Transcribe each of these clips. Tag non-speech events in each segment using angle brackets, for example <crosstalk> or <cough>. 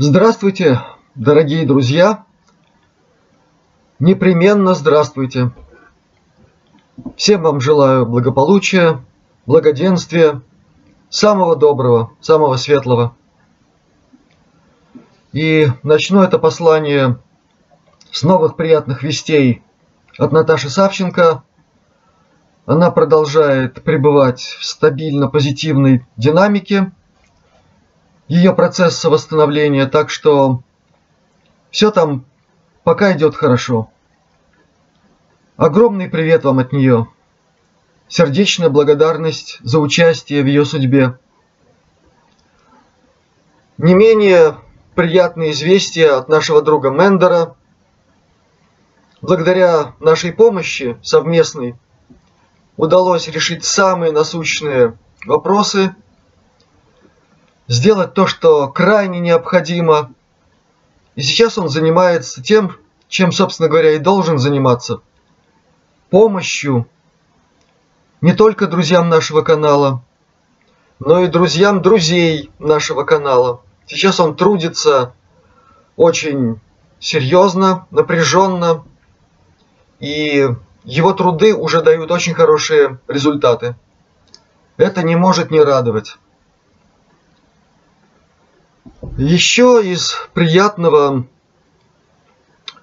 Здравствуйте, дорогие друзья! Непременно здравствуйте! Всем вам желаю благополучия, благоденствия, самого доброго, самого светлого. И начну это послание с новых приятных вестей от Наташи Савченко. Она продолжает пребывать в стабильно позитивной динамике ее процесса восстановления, так что все там пока идет хорошо. Огромный привет вам от нее. Сердечная благодарность за участие в ее судьбе. Не менее приятные известия от нашего друга Мендера. Благодаря нашей помощи совместной удалось решить самые насущные вопросы, сделать то, что крайне необходимо. И сейчас он занимается тем, чем, собственно говоря, и должен заниматься – помощью не только друзьям нашего канала, но и друзьям друзей нашего канала. Сейчас он трудится очень серьезно, напряженно, и его труды уже дают очень хорошие результаты. Это не может не радовать. Еще из приятного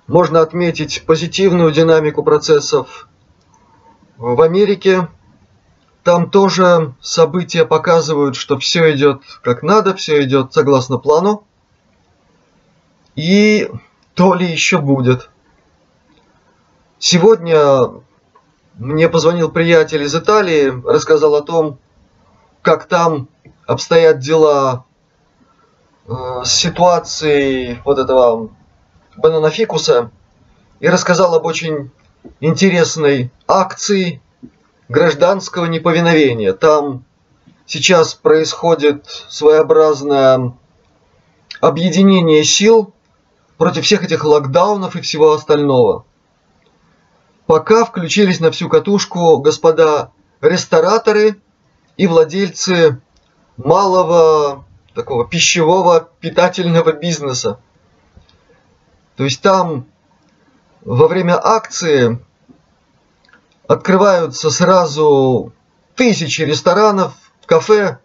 можно отметить позитивную динамику процессов в Америке там тоже события показывают, что все идет как надо, все идет согласно плану. И то ли еще будет. Сегодня мне позвонил приятель из Италии, рассказал о том, как там обстоят дела с ситуацией вот этого бананофикуса и рассказал об очень интересной акции гражданского неповиновения. Там сейчас происходит своеобразное объединение сил против всех этих локдаунов и всего остального. Пока включились на всю катушку господа рестораторы и владельцы малого такого пищевого питательного бизнеса. То есть там во время акции открываются сразу тысячи ресторанов, кафе,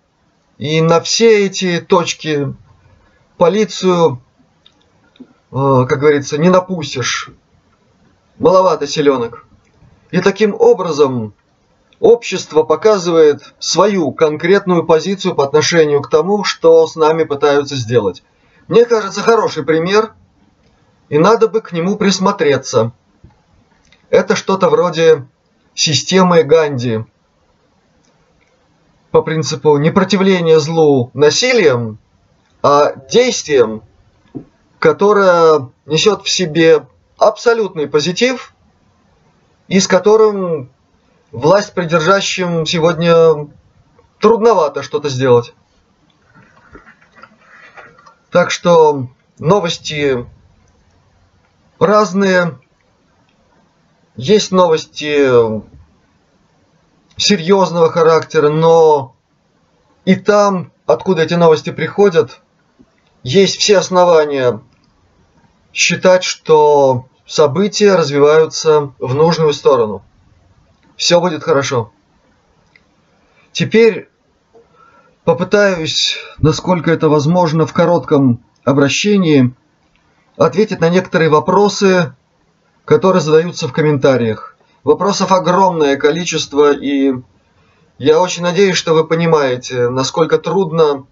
и на все эти точки полицию, э, как говорится, не напустишь. Маловато селенок. И таким образом общество показывает свою конкретную позицию по отношению к тому, что с нами пытаются сделать. Мне кажется, хороший пример – и надо бы к нему присмотреться. Это что-то вроде системы Ганди. По принципу непротивления злу насилием, а действием, которое несет в себе абсолютный позитив и с которым власть придержащим сегодня трудновато что-то сделать. Так что новости разные. Есть новости серьезного характера, но и там, откуда эти новости приходят, есть все основания считать, что события развиваются в нужную сторону. Все будет хорошо. Теперь попытаюсь, насколько это возможно, в коротком обращении ответить на некоторые вопросы, которые задаются в комментариях. Вопросов огромное количество, и я очень надеюсь, что вы понимаете, насколько трудно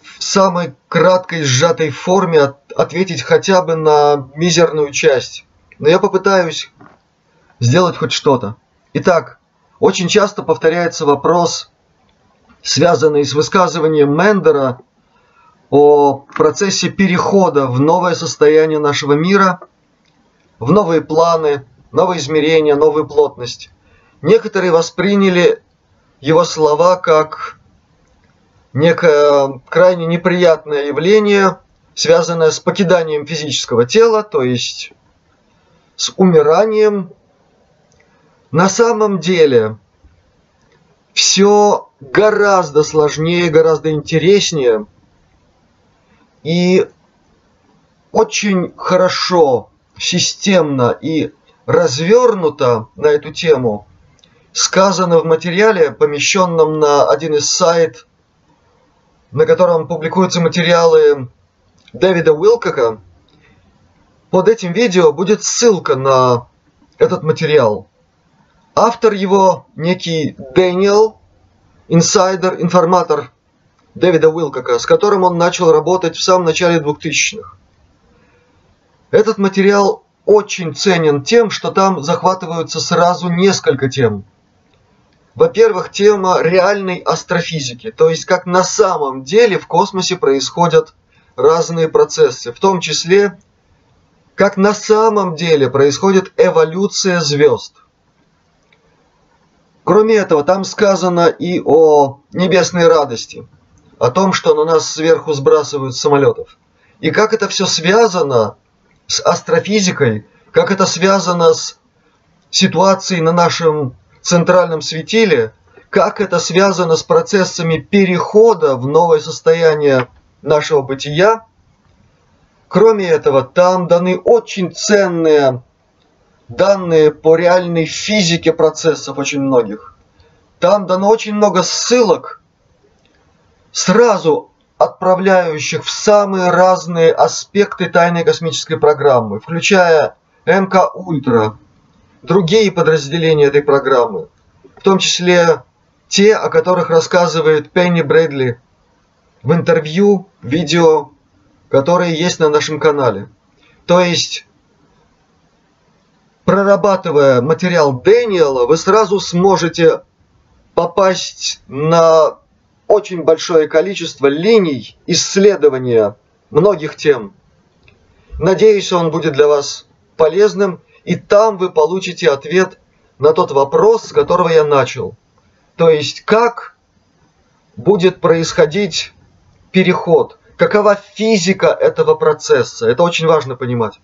в самой краткой сжатой форме ответить хотя бы на мизерную часть. Но я попытаюсь сделать хоть что-то. Итак, очень часто повторяется вопрос, связанный с высказыванием Мендера о процессе перехода в новое состояние нашего мира, в новые планы, новые измерения, новую плотность. Некоторые восприняли его слова как некое крайне неприятное явление, связанное с покиданием физического тела, то есть с умиранием. На самом деле все гораздо сложнее, гораздо интереснее – И очень хорошо, системно и развернуто на эту тему сказано в материале, помещенном на один из сайт, на котором публикуются материалы Дэвида Уилкока. Под этим видео будет ссылка на этот материал. Автор его некий Дэниел, инсайдер, информатор Дэвида Уилкока, с которым он начал работать в самом начале 2000-х. Этот материал очень ценен тем, что там захватываются сразу несколько тем. Во-первых, тема реальной астрофизики, то есть как на самом деле в космосе происходят разные процессы, в том числе как на самом деле происходит эволюция звезд. Кроме этого, там сказано и о небесной радости, о том, что на нас сверху сбрасывают самолетов. И как это все связано с астрофизикой, как это связано с ситуацией на нашем центральном светиле, как это связано с процессами перехода в новое состояние нашего бытия. Кроме этого, там даны очень ценные данные по реальной физике процессов очень многих. Там дано очень много ссылок, сразу отправляющих в самые разные аспекты тайной космической программы, включая МК Ультра, другие подразделения этой программы, в том числе те, о которых рассказывает Пенни Брэдли в интервью, видео, которые есть на нашем канале. То есть, прорабатывая материал Дэниела, вы сразу сможете попасть на очень большое количество линий исследования многих тем. Надеюсь, он будет для вас полезным, и там вы получите ответ на тот вопрос, с которого я начал. То есть, как будет происходить переход, какова физика этого процесса. Это очень важно понимать.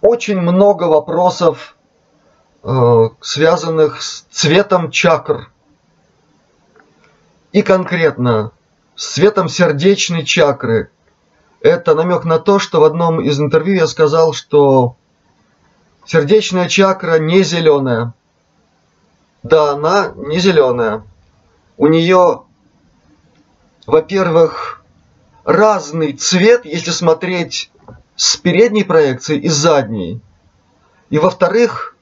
Очень много вопросов, э, связанных с цветом чакр – и конкретно с цветом сердечной чакры. Это намек на то, что в одном из интервью я сказал, что сердечная чакра не зеленая. Да, она не зеленая. У нее, во-первых, разный цвет, если смотреть с передней проекции и с задней. И во-вторых,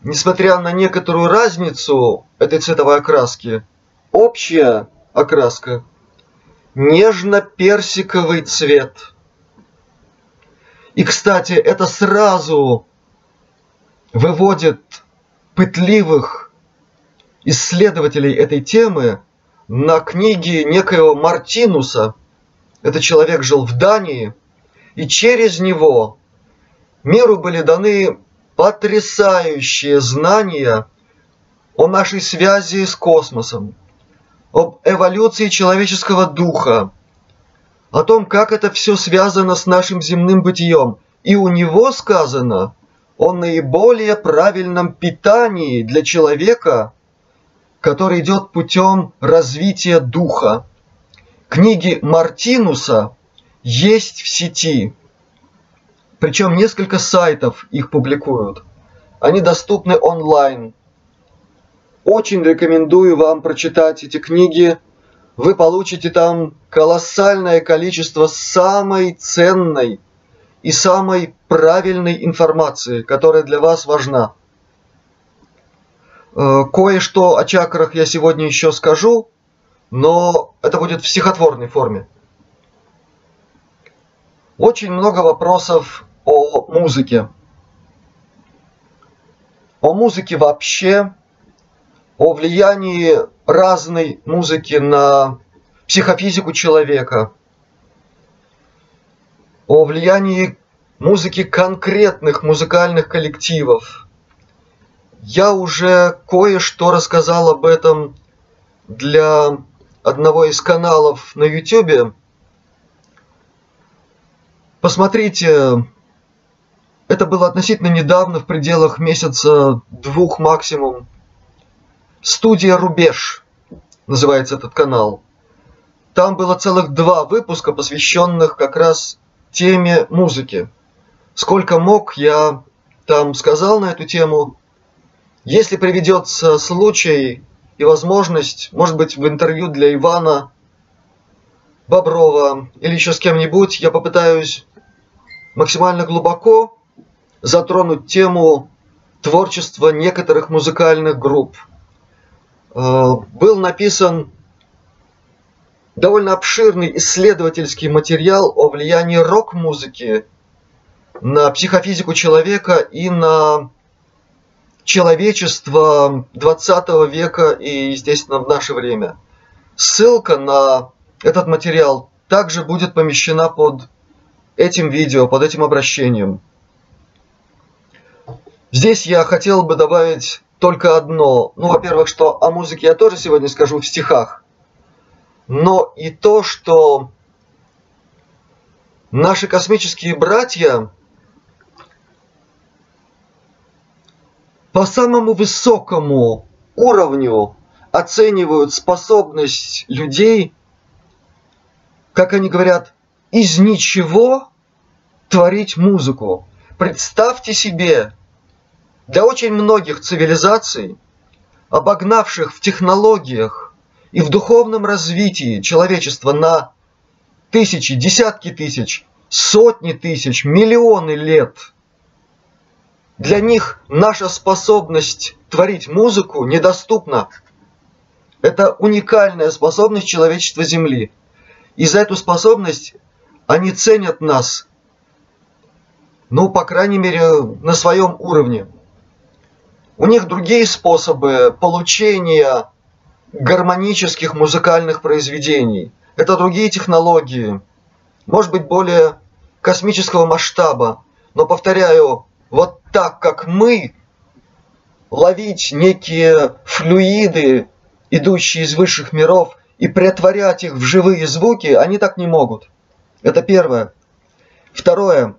несмотря на некоторую разницу этой цветовой окраски, Общая окраска нежно-персиковый цвет. И, кстати, это сразу выводит пытливых исследователей этой темы на книги некоего Мартинуса. Этот человек жил в Дании, и через него миру были даны потрясающие знания о нашей связи с космосом, об эволюции человеческого духа, о том, как это все связано с нашим земным бытием. И у него сказано о наиболее правильном питании для человека, который идет путем развития духа. Книги Мартинуса есть в сети. Причем несколько сайтов их публикуют. Они доступны онлайн. Очень рекомендую вам прочитать эти книги. Вы получите там колоссальное количество самой ценной и самой правильной информации, которая для вас важна. Э, кое-что о чакрах я сегодня еще скажу, но это будет в стихотворной форме. Очень много вопросов о музыке. О музыке вообще, о влиянии разной музыки на психофизику человека, о влиянии музыки конкретных музыкальных коллективов. Я уже кое-что рассказал об этом для одного из каналов на YouTube. Посмотрите, это было относительно недавно, в пределах месяца двух максимум. Студия «Рубеж» называется этот канал. Там было целых два выпуска, посвященных как раз теме музыки. Сколько мог, я там сказал на эту тему. Если приведется случай и возможность, может быть, в интервью для Ивана Боброва или еще с кем-нибудь, я попытаюсь максимально глубоко затронуть тему творчества некоторых музыкальных групп. Э, был написан довольно обширный исследовательский материал о влиянии рок-музыки на психофизику человека и на человечество 20 века и, естественно, в наше время. Ссылка на этот материал также будет помещена под этим видео, под этим обращением. Здесь я хотел бы добавить только одно. Ну, во-первых, что о музыке я тоже сегодня скажу в стихах. Но и то, что наши космические братья по самому высокому уровню оценивают способность людей, как они говорят, из ничего творить музыку. Представьте себе, для очень многих цивилизаций, обогнавших в технологиях и в духовном развитии человечества на тысячи, десятки тысяч, сотни тысяч, миллионы лет, для них наша способность творить музыку недоступна. Это уникальная способность человечества Земли. И за эту способность они ценят нас, ну, по крайней мере, на своем уровне. У них другие способы получения гармонических музыкальных произведений. Это другие технологии, может быть, более космического масштаба. Но, повторяю, вот так, как мы, ловить некие флюиды, идущие из высших миров, и претворять их в живые звуки, они так не могут. Это первое. Второе.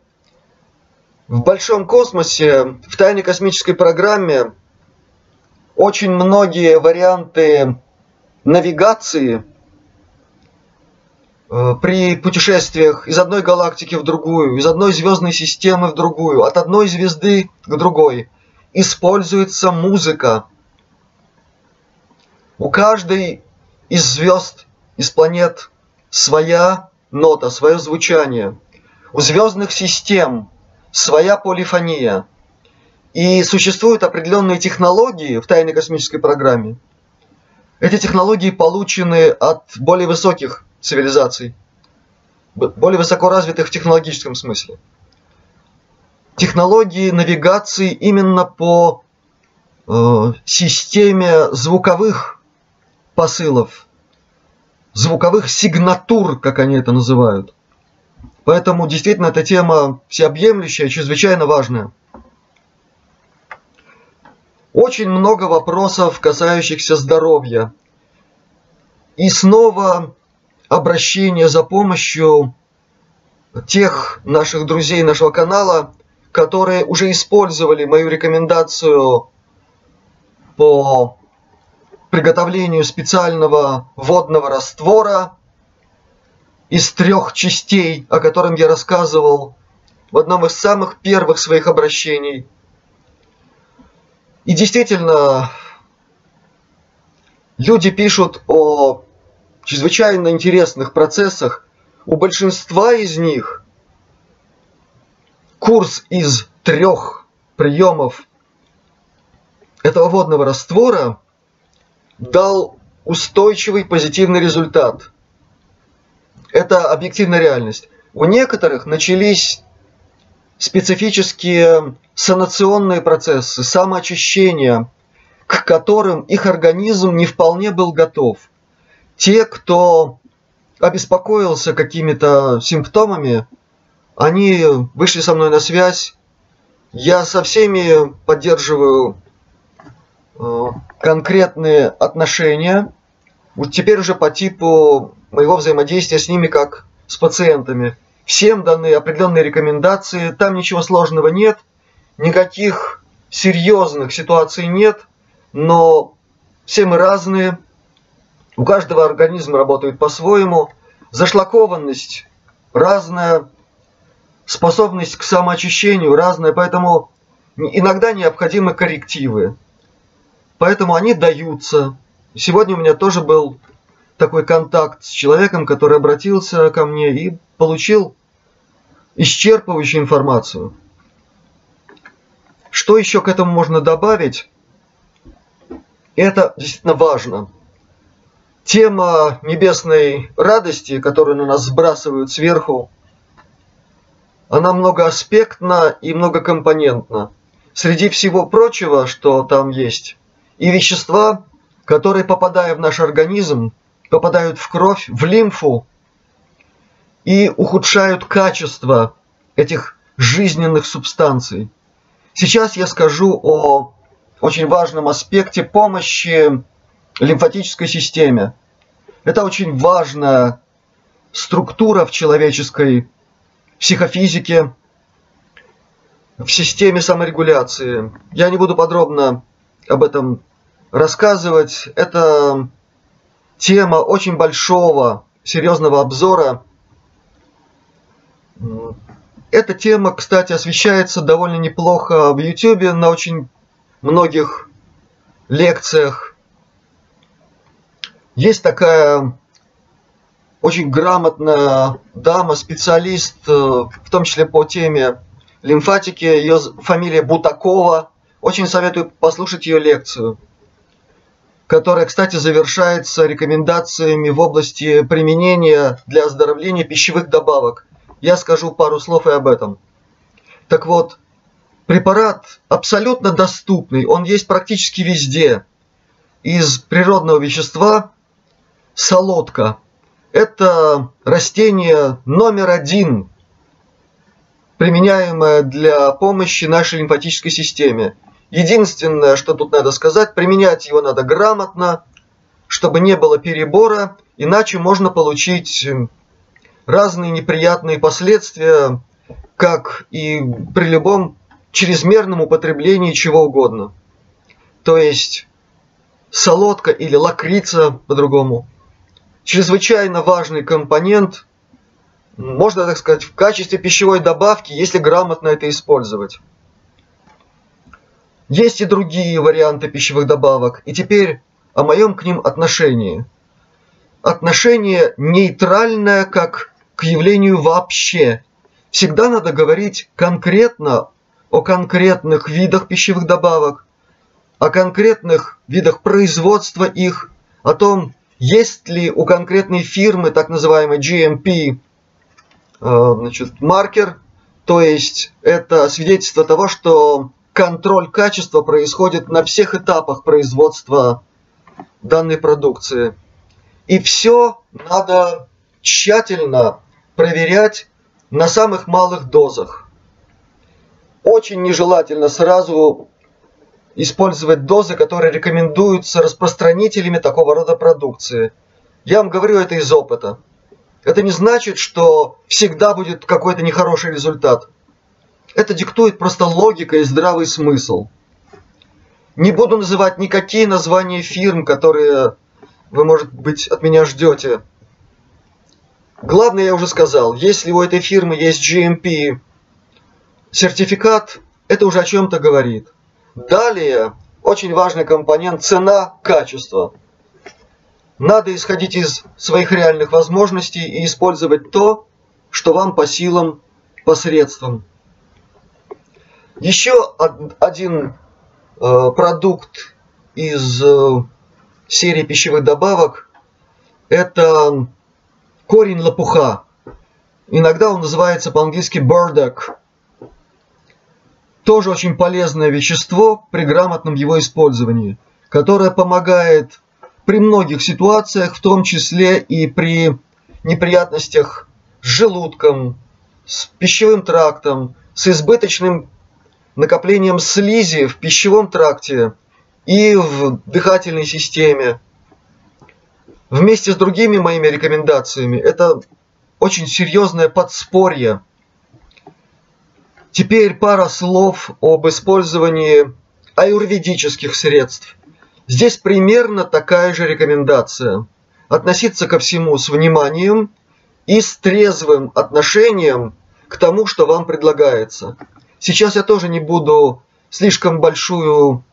В большом космосе, в тайной космической программе очень многие варианты навигации э, при путешествиях из одной галактики в другую, из одной звездной системы в другую, от одной звезды к другой, используется музыка. У каждой из звезд, из планет своя нота, свое звучание. У звездных систем своя полифония. И существуют определенные технологии в тайной космической программе. Эти технологии получены от более высоких цивилизаций, более высоко развитых в технологическом смысле. Технологии навигации именно по э, системе звуковых посылов, звуковых сигнатур, как они это называют. Поэтому действительно эта тема всеобъемлющая, чрезвычайно важная. Очень много вопросов, касающихся здоровья. И снова обращение за помощью тех наших друзей нашего канала, которые уже использовали мою рекомендацию по приготовлению специального водного раствора из трех частей, о котором я рассказывал в одном из самых первых своих обращений. И действительно, люди пишут о чрезвычайно интересных процессах. У большинства из них курс из трех приемов этого водного раствора дал устойчивый позитивный результат. Это объективная реальность. У некоторых начались специфические санационные процессы, самоочищения, к которым их организм не вполне был готов. Те, кто обеспокоился какими-то симптомами, они вышли со мной на связь. Я со всеми поддерживаю конкретные отношения, вот теперь уже по типу моего взаимодействия с ними как с пациентами. Всем даны определенные рекомендации, там ничего сложного нет, никаких серьезных ситуаций нет, но все мы разные, У каждого организм работает по-своему. Зашлакованность разная, способность к самоочищению разная, поэтому иногда необходимы коррективы. Поэтому они даются. Сегодня у меня тоже был такой контакт с человеком, который обратился ко мне и получил исчерпывающую информацию. Что еще к этому можно добавить? Это действительно важно. Тема небесной радости, которую на нас сбрасывают сверху, она многоаспектна и многокомпонентна. Среди всего прочего, что там есть, и вещества, которые, попадая в наш организм, попадают в кровь, в лимфу и ухудшают качество этих жизненных субстанций. Сейчас я скажу о очень важном аспекте помощи лимфатической системе. Это очень важная структура в человеческой психофизике, в системе саморегуляции. Я не буду подробно об этом рассказывать. Это тема очень большого, серьезного обзора. Эта тема, кстати, освещается довольно неплохо в YouTube на очень многих лекциях. Есть такая очень грамотная дама, специалист, э, в том числе по теме лимфатики, ее фамилия Бутакова. Очень советую послушать ее лекцию, которая, кстати, завершается рекомендациями в области применения для оздоровления пищевых добавок – я скажу пару слов и об этом. Так вот, препарат абсолютно доступный, он есть практически везде. Из природного вещества солодка. Это растение номер один, применяемое для помощи нашей лимфатической системе. Единственное, что тут надо сказать, применять его надо грамотно, чтобы не было перебора, иначе можно получить разные неприятные последствия, как и при любом чрезмерном употреблении чего угодно. То есть солодка или лакрица по-другому. Чрезвычайно важный компонент, можно так сказать, в качестве пищевой добавки, если грамотно это использовать. Есть и другие варианты пищевых добавок, и теперь о моем к ним отношении. Отношение нейтральное, как к явлению вообще. Всегда надо говорить конкретно о конкретных видах пищевых добавок, о конкретных видах производства их, о том, есть ли у конкретной фирмы так называемый GMP э, значит, маркер, то есть это свидетельство того, что контроль качества происходит на всех этапах производства данной продукции. И все надо тщательно проверять на самых малых дозах. Очень нежелательно сразу использовать дозы, которые рекомендуются распространителями такого рода продукции. Я вам говорю это из опыта. Это не значит, что всегда будет какой-то нехороший результат. Это диктует просто логика и здравый смысл. Не буду называть никакие названия фирм, которые вы, может быть, от меня ждете. Главное, я уже сказал, если у этой фирмы есть GMP сертификат, это уже о чем-то говорит. Далее, очень важный компонент – цена, качество. Надо исходить из своих реальных возможностей и использовать то, что вам по силам, посредством. Еще один э, продукт из э, серии пищевых добавок – это корень лопуха. Иногда он называется по-английски burdock. Тоже очень полезное вещество при грамотном его использовании, которое помогает при многих ситуациях, в том числе и при неприятностях с желудком, с пищевым трактом, с избыточным накоплением слизи в пищевом тракте и в дыхательной системе вместе с другими моими рекомендациями. Это очень серьезное подспорье. Теперь пара слов об использовании аюрведических средств. Здесь примерно такая же рекомендация. относиться ко всему с вниманием и с трезвым отношением к тому, что вам предлагается. Сейчас я тоже не буду слишком большую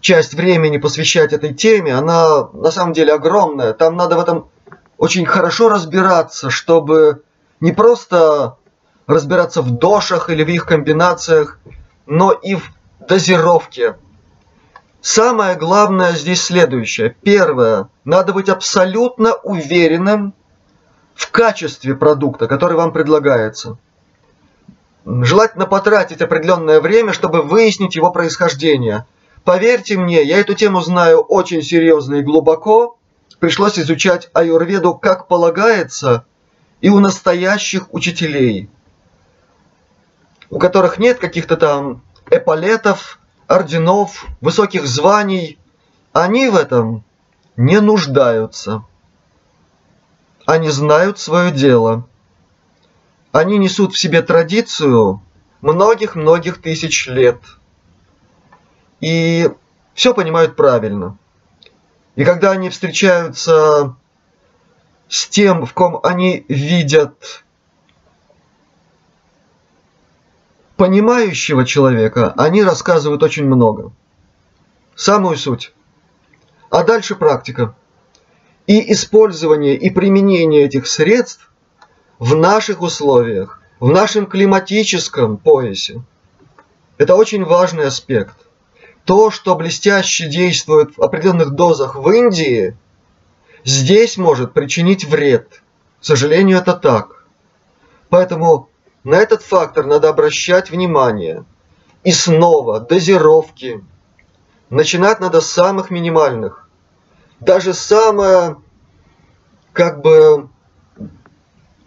часть времени посвящать этой теме. Она на самом деле огромная. Там надо в этом очень хорошо разбираться, чтобы не просто разбираться в дошах или в их комбинациях, но и в дозировке. Самое главное здесь следующее. Первое. Надо быть абсолютно уверенным в качестве продукта, который вам предлагается. Желательно потратить определенное время, чтобы выяснить его происхождение. Поверьте мне, я эту тему знаю очень серьезно и глубоко. Пришлось изучать аюрведу как полагается и у настоящих учителей, у которых нет каких-то там эполетов, орденов, высоких званий. Они в этом не нуждаются. Они знают свое дело. Они несут в себе традицию многих-многих тысяч лет. И все понимают правильно. И когда они встречаются с тем, в ком они видят понимающего человека, они рассказывают очень много. Самую суть. А дальше практика. И использование и применение этих средств в наших условиях, в нашем климатическом поясе. Это очень важный аспект. То, что блестяще действует в определенных дозах в Индии, здесь может причинить вред. К сожалению, это так. Поэтому на этот фактор надо обращать внимание. И снова дозировки. Начинать надо с самых минимальных. Даже самое, как бы,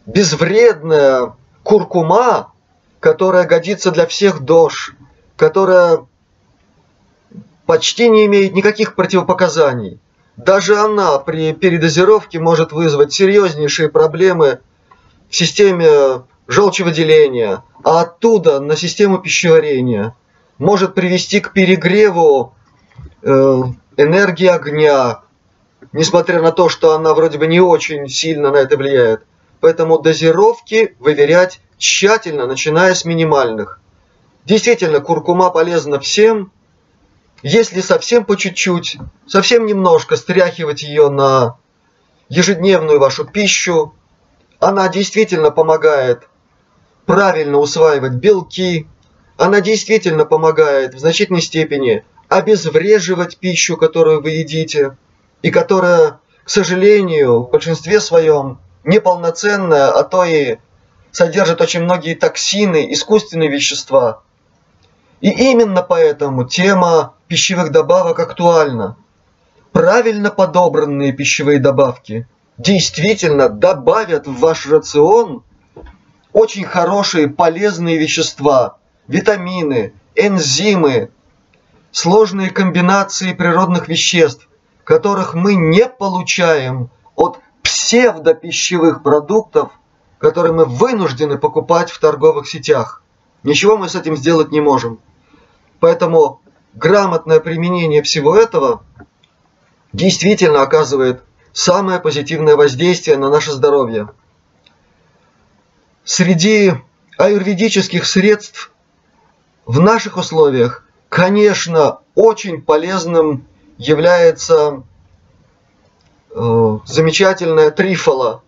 безвредная куркума, которая годится для всех дож, которая почти не имеет никаких противопоказаний. Даже она при передозировке может вызвать серьезнейшие проблемы в системе желчевыделения, а оттуда на систему пищеварения. Может привести к перегреву э, энергии огня, несмотря на то, что она вроде бы не очень сильно на это влияет. Поэтому дозировки выверять тщательно, начиная с минимальных. Действительно, куркума полезна всем. Если совсем по чуть-чуть, совсем немножко стряхивать ее на ежедневную вашу пищу, она действительно помогает правильно усваивать белки, она действительно помогает в значительной степени обезвреживать пищу, которую вы едите, и которая, к сожалению, в большинстве своем неполноценная, а то и содержит очень многие токсины, искусственные вещества. И именно поэтому тема пищевых добавок актуальна. Правильно подобранные пищевые добавки действительно добавят в ваш рацион очень хорошие полезные вещества, витамины, энзимы, сложные комбинации природных веществ, которых мы не получаем от псевдопищевых продуктов, которые мы вынуждены покупать в торговых сетях. Ничего мы с этим сделать не можем. Поэтому грамотное применение всего этого действительно оказывает самое позитивное воздействие на наше здоровье. Среди аюрведических средств в наших условиях, конечно, очень полезным является Э, замечательная трифола.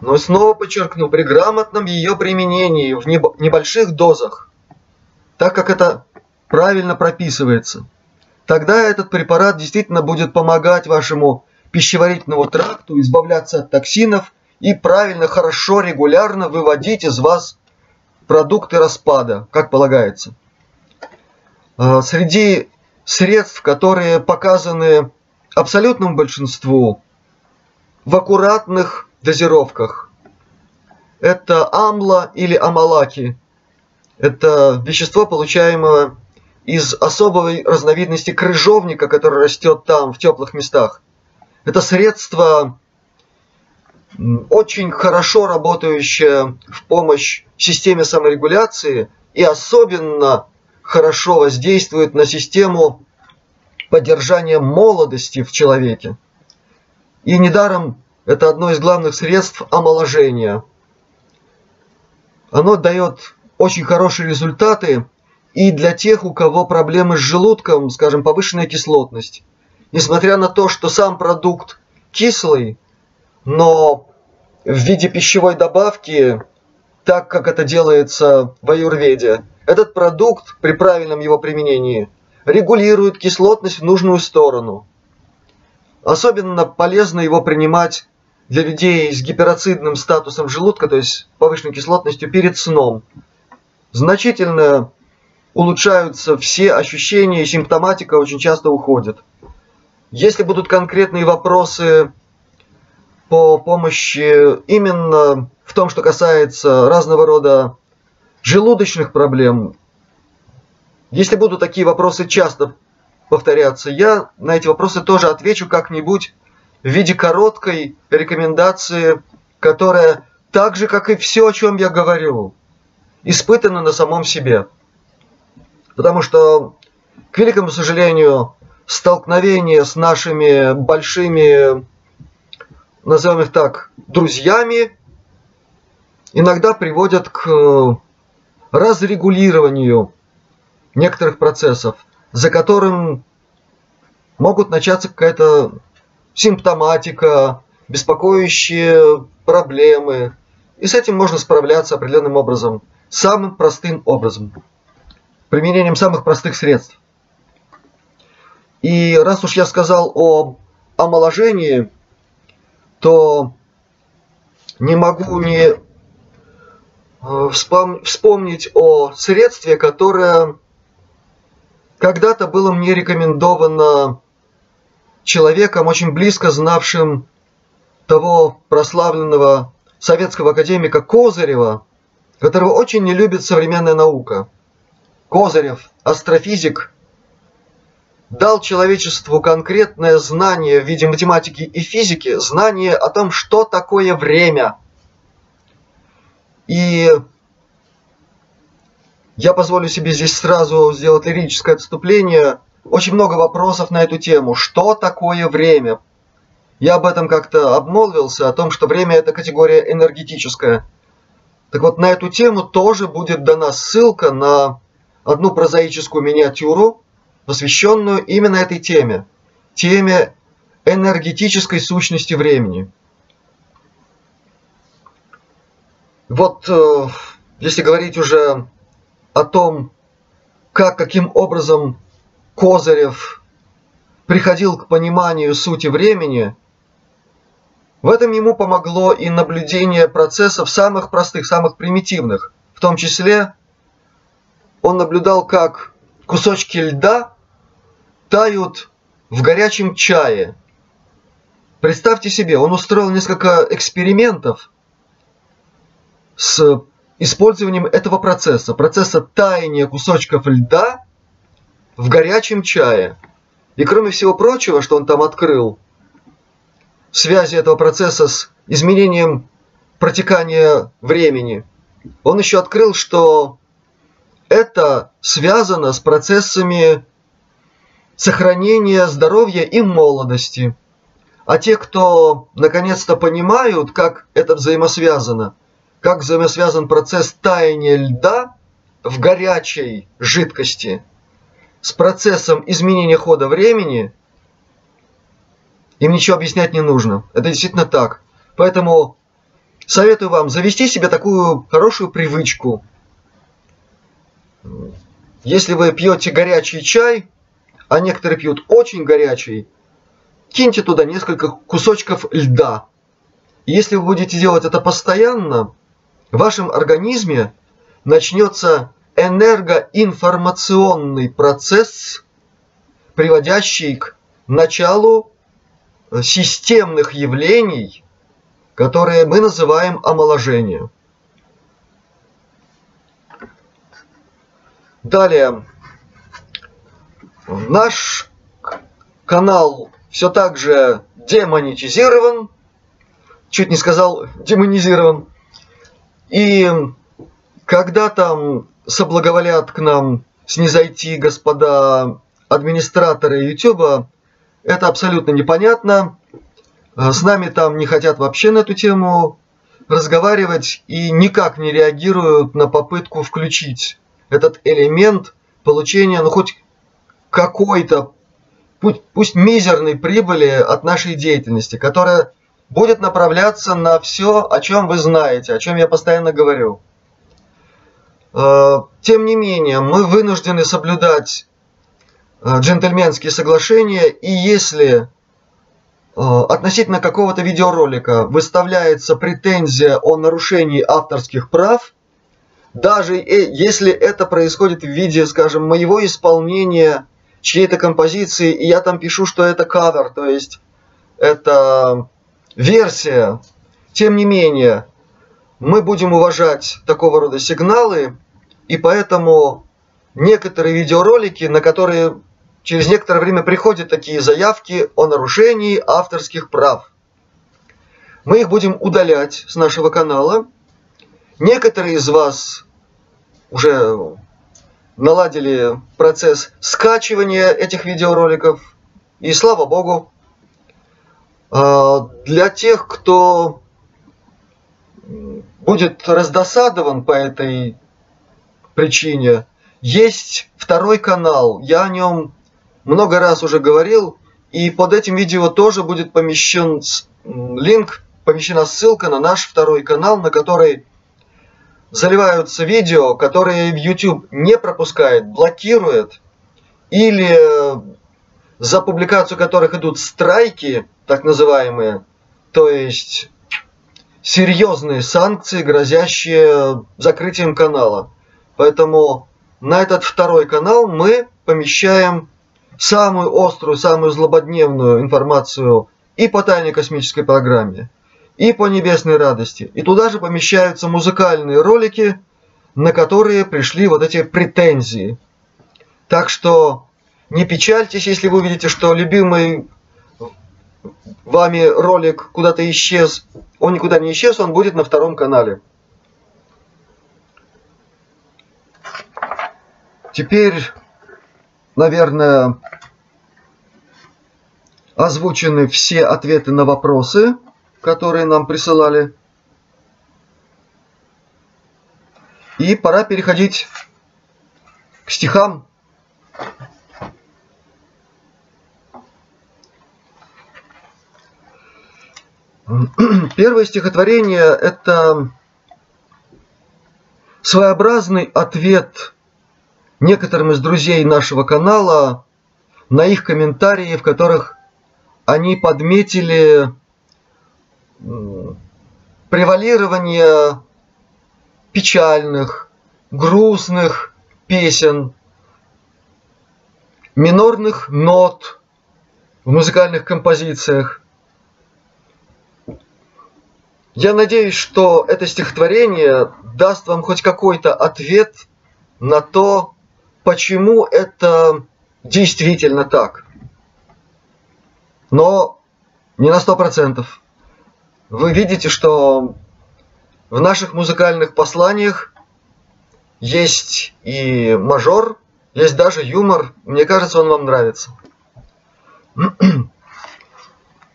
Но снова подчеркну, при грамотном ее применении в небольших дозах, так как это правильно прописывается, тогда этот препарат действительно будет помогать вашему пищеварительному тракту избавляться от токсинов и правильно, хорошо, регулярно выводить из вас продукты распада, как полагается. Э, среди средств, которые показаны абсолютному большинству в аккуратных дозировках. Это амла или амалаки. Это вещество, получаемое из особой разновидности крыжовника, который растет там, в теплых местах. Это средство очень хорошо работающее в помощь системе саморегуляции и особенно хорошо воздействует на систему поддержания молодости в человеке. И недаром это одно из главных средств омоложения. Оно дает очень хорошие результаты и для тех, у кого проблемы с желудком, скажем, повышенная кислотность. Несмотря на то, что сам продукт кислый, но в виде пищевой добавки, так как это делается в аюрведе, этот продукт при правильном его применении регулирует кислотность в нужную сторону. Особенно полезно его принимать для людей с гиперацидным статусом желудка, то есть повышенной кислотностью перед сном. Значительно улучшаются все ощущения и симптоматика очень часто уходит. Если будут конкретные вопросы по помощи именно в том, что касается разного рода желудочных проблем, если будут такие вопросы часто повторяться, я на эти вопросы тоже отвечу как-нибудь в виде короткой рекомендации, которая так же, как и все, о чем я говорю, испытана на самом себе. Потому что, к великому сожалению, столкновение с нашими большими, назовем их так, друзьями, иногда приводят к разрегулированию некоторых процессов, за которым могут начаться какая-то симптоматика, беспокоящие проблемы. И с этим можно справляться определенным образом, самым простым образом, применением самых простых средств. И раз уж я сказал о омоложении, то не могу не э, вспомнить о средстве, которое когда-то было мне рекомендовано человеком, очень близко знавшим того прославленного советского академика Козырева, которого очень не любит современная наука. Козырев, астрофизик, дал человечеству конкретное знание в виде математики и физики, знание о том, что такое время. И я позволю себе здесь сразу сделать лирическое отступление. Очень много вопросов на эту тему. Что такое время? Я об этом как-то обмолвился, о том, что время это категория энергетическая. Так вот, на эту тему тоже будет дана ссылка на одну прозаическую миниатюру, посвященную именно этой теме. Теме энергетической сущности времени. Вот, э, если говорить уже о том, как, каким образом Козырев приходил к пониманию сути времени, в этом ему помогло и наблюдение процессов самых простых, самых примитивных. В том числе он наблюдал, как кусочки льда тают в горячем чае. Представьте себе, он устроил несколько экспериментов с использованием этого процесса, процесса таяния кусочков льда в горячем чае. И кроме всего прочего, что он там открыл, связи этого процесса с изменением протекания времени, он еще открыл, что это связано с процессами сохранения здоровья и молодости. А те, кто наконец-то понимают, как это взаимосвязано – как взаимосвязан процесс таяния льда в горячей жидкости с процессом изменения хода времени, им ничего объяснять не нужно. Это действительно так. Поэтому советую вам завести себе такую хорошую привычку. Если вы пьете горячий чай, а некоторые пьют очень горячий, киньте туда несколько кусочков льда. Если вы будете делать это постоянно, в вашем организме начнется энергоинформационный процесс, приводящий к началу э, системных явлений, которые мы называем омоложением. Далее, наш канал все так же демонетизирован, чуть не сказал демонизирован. И когда там соблаговолят к нам снизойти господа администраторы YouTube, это абсолютно непонятно. Э, с нами там не хотят вообще на эту тему разговаривать и никак не реагируют на попытку включить этот элемент получения, ну хоть какой-то, пусть, пусть мизерной прибыли от нашей деятельности, которая будет направляться на все, о чем вы знаете, о чем я постоянно говорю. Э, тем не менее, мы вынуждены соблюдать э, джентльменские соглашения, и если Э, относительно какого-то видеоролика выставляется претензия о нарушении авторских прав, даже если это происходит в виде, скажем, моего исполнения чьей-то композиции, и я там пишу, что это кавер, то есть это версия, тем не менее, мы будем уважать такого рода сигналы, и поэтому некоторые видеоролики, на которые через некоторое время приходят такие заявки о нарушении авторских прав. Мы их будем удалять с нашего канала. Некоторые из вас уже наладили процесс скачивания этих видеороликов. И слава богу, для тех, кто будет раздосадован по этой причине, есть второй канал. Я о нем много раз уже говорил, и под этим видео тоже будет помещен линк, помещена ссылка на наш второй канал, на который заливаются видео, которые YouTube не пропускает, блокирует, или за публикацию которых идут страйки, так называемые, то есть серьезные санкции, грозящие закрытием канала. Поэтому на этот второй канал мы помещаем самую острую, самую злободневную информацию и по тайной космической программе, и по небесной радости. И туда же помещаются музыкальные ролики, на которые пришли вот эти претензии. Так что не печальтесь, если вы увидите, что любимый вами ролик куда-то исчез. Он никуда не исчез, он будет на втором канале. Теперь наверное, озвучены все ответы на вопросы, которые нам присылали. И пора переходить к стихам. <clears throat> Первое стихотворение – это своеобразный ответ некоторым из друзей нашего канала на их комментарии, в которых они подметили превалирование печальных, грустных песен, минорных нот в музыкальных композициях. Я надеюсь, что это стихотворение даст вам хоть какой-то ответ на то, почему это действительно так. Но не на сто процентов. Вы видите, что в наших музыкальных посланиях есть и мажор, есть даже юмор. Мне кажется, он вам нравится. <clears throat>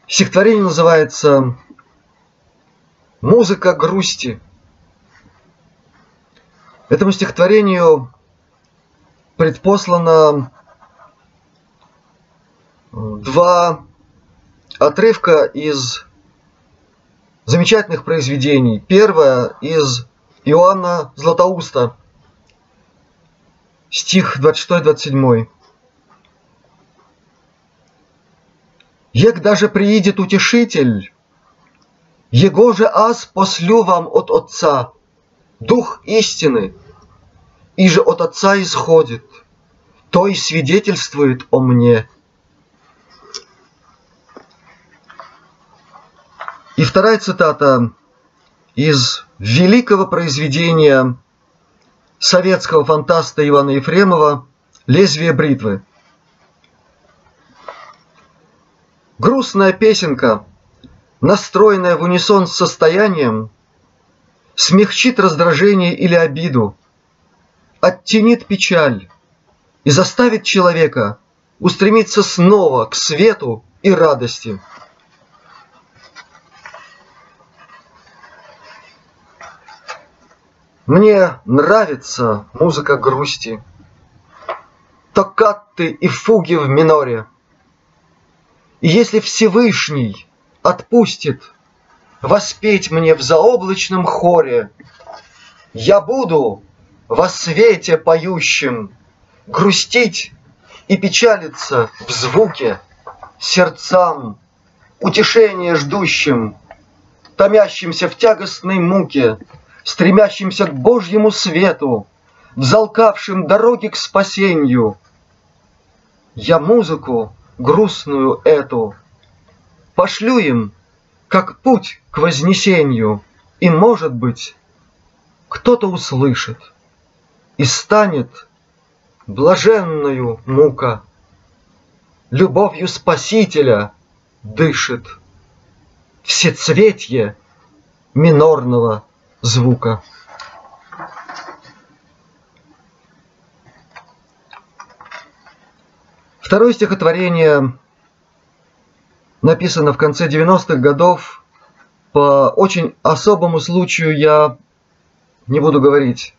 Стихотворение называется «Музыка грусти». Этому стихотворению предпослано два отрывка из замечательных произведений. Первое из Иоанна Златоуста, стих 26-27. Ек даже приидет утешитель, Его же аз послю вам от Отца, Дух истины, и же от Отца исходит, то и свидетельствует о мне. И вторая цитата из великого произведения советского фантаста Ивана Ефремова «Лезвие бритвы». Грустная песенка, настроенная в унисон с состоянием, смягчит раздражение или обиду, оттенит печаль и заставит человека устремиться снова к свету и радости. Мне нравится музыка грусти, токатты и фуги в миноре. И если Всевышний – отпустит Воспеть мне в заоблачном хоре, Я буду во свете поющем Грустить и печалиться в звуке Сердцам, утешение ждущим, Томящимся в тягостной муке, стремящимся к Божьему свету, взалкавшим дороги к спасению. Я музыку грустную эту пошлю им, как путь к вознесению, и, может быть, кто-то услышит и станет блаженную мука, любовью Спасителя дышит всецветье минорного звука. Второе стихотворение написано в конце 90-х годов. По очень особому случаю я не буду говорить,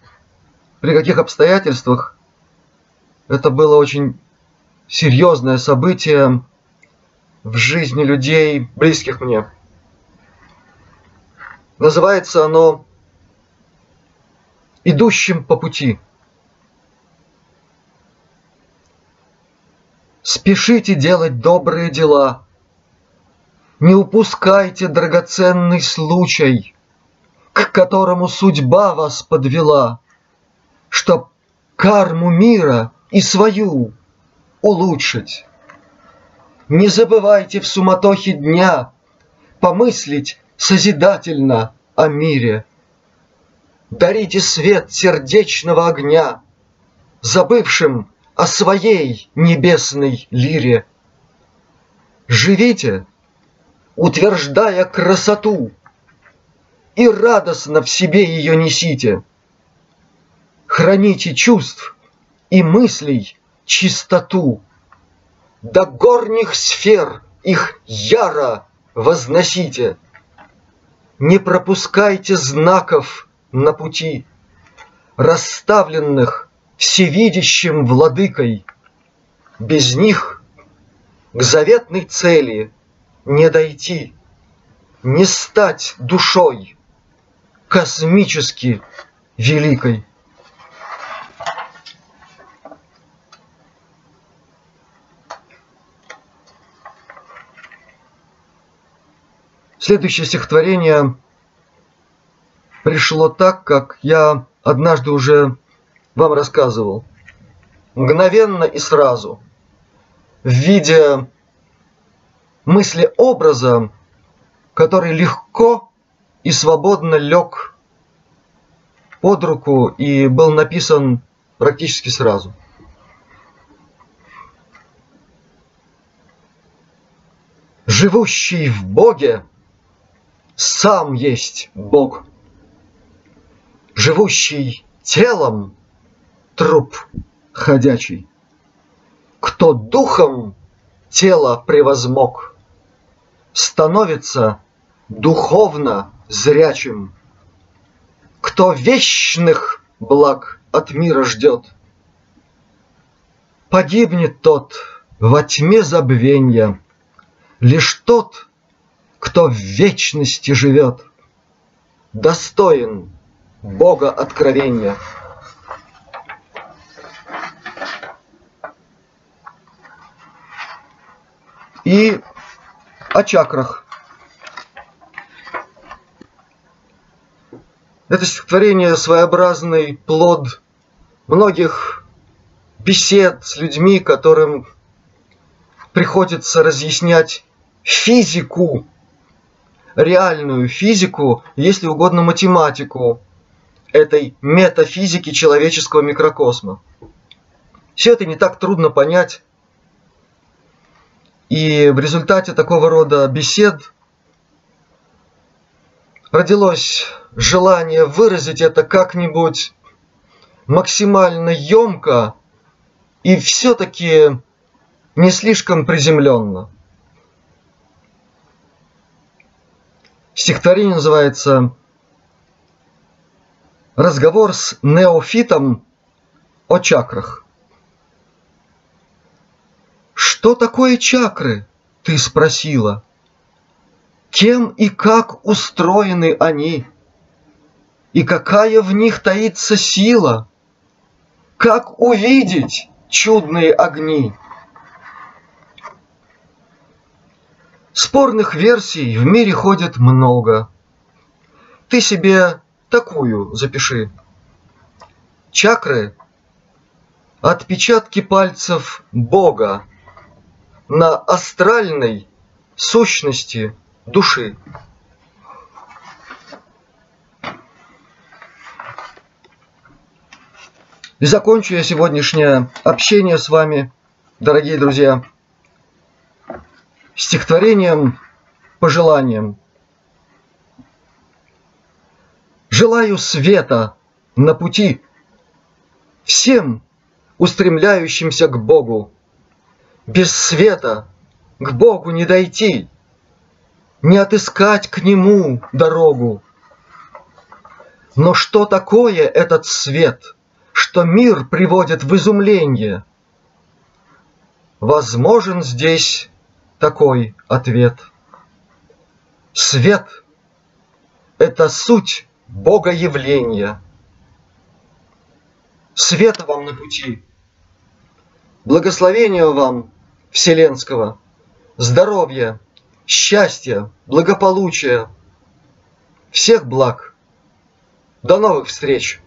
при каких обстоятельствах. Это было очень серьезное событие в жизни людей, близких мне. Называется оно идущим по пути. Спешите делать добрые дела. Не упускайте драгоценный случай, к которому судьба вас подвела, чтоб карму мира и свою улучшить. Не забывайте в суматохе дня помыслить созидательно о мире. Дарите свет сердечного огня, Забывшим о своей небесной лире. Живите, утверждая красоту, И радостно в себе ее несите. Храните чувств и мыслей чистоту, До горних сфер их яро возносите. Не пропускайте знаков на пути, расставленных всевидящим владыкой. Без них к заветной цели не дойти, не стать душой космически великой. Следующее стихотворение пришло так, как я однажды уже вам рассказывал. Мгновенно и сразу. В виде мысли образа, который легко и свободно лег под руку и был написан практически сразу. Живущий в Боге сам есть Бог. Живущий телом труп ходячий. Кто духом тело превозмог, становится духовно зрячим. Кто вечных благ от мира ждет, погибнет тот во тьме забвенья. Лишь тот, кто в вечности живет, достоин Бога откровения. И о чакрах. Это стихотворение своеобразный плод многих бесед с людьми, которым приходится разъяснять физику реальную физику, если угодно математику этой метафизики человеческого микрокосма. Все это не так трудно понять. И в результате такого рода бесед родилось желание выразить это как-нибудь максимально емко и все-таки не слишком приземленно. Стихотворение называется разговор с неофитом о чакрах. «Что такое чакры?» – ты спросила. «Кем и как устроены они? И какая в них таится сила? Как увидеть чудные огни?» Спорных версий в мире ходит много. Ты себе такую запиши. Чакры – отпечатки пальцев Бога на астральной сущности души. И закончу я сегодняшнее общение с вами, дорогие друзья, стихотворением, пожеланием. Желаю света на пути всем устремляющимся к Богу. Без света к Богу не дойти, не отыскать к Нему дорогу. Но что такое этот свет, что мир приводит в изумление? Возможен здесь такой ответ. Свет – это суть Богоявления. Света вам на пути, благословения вам вселенского, здоровья, счастья, благополучия, всех благ. До новых встреч!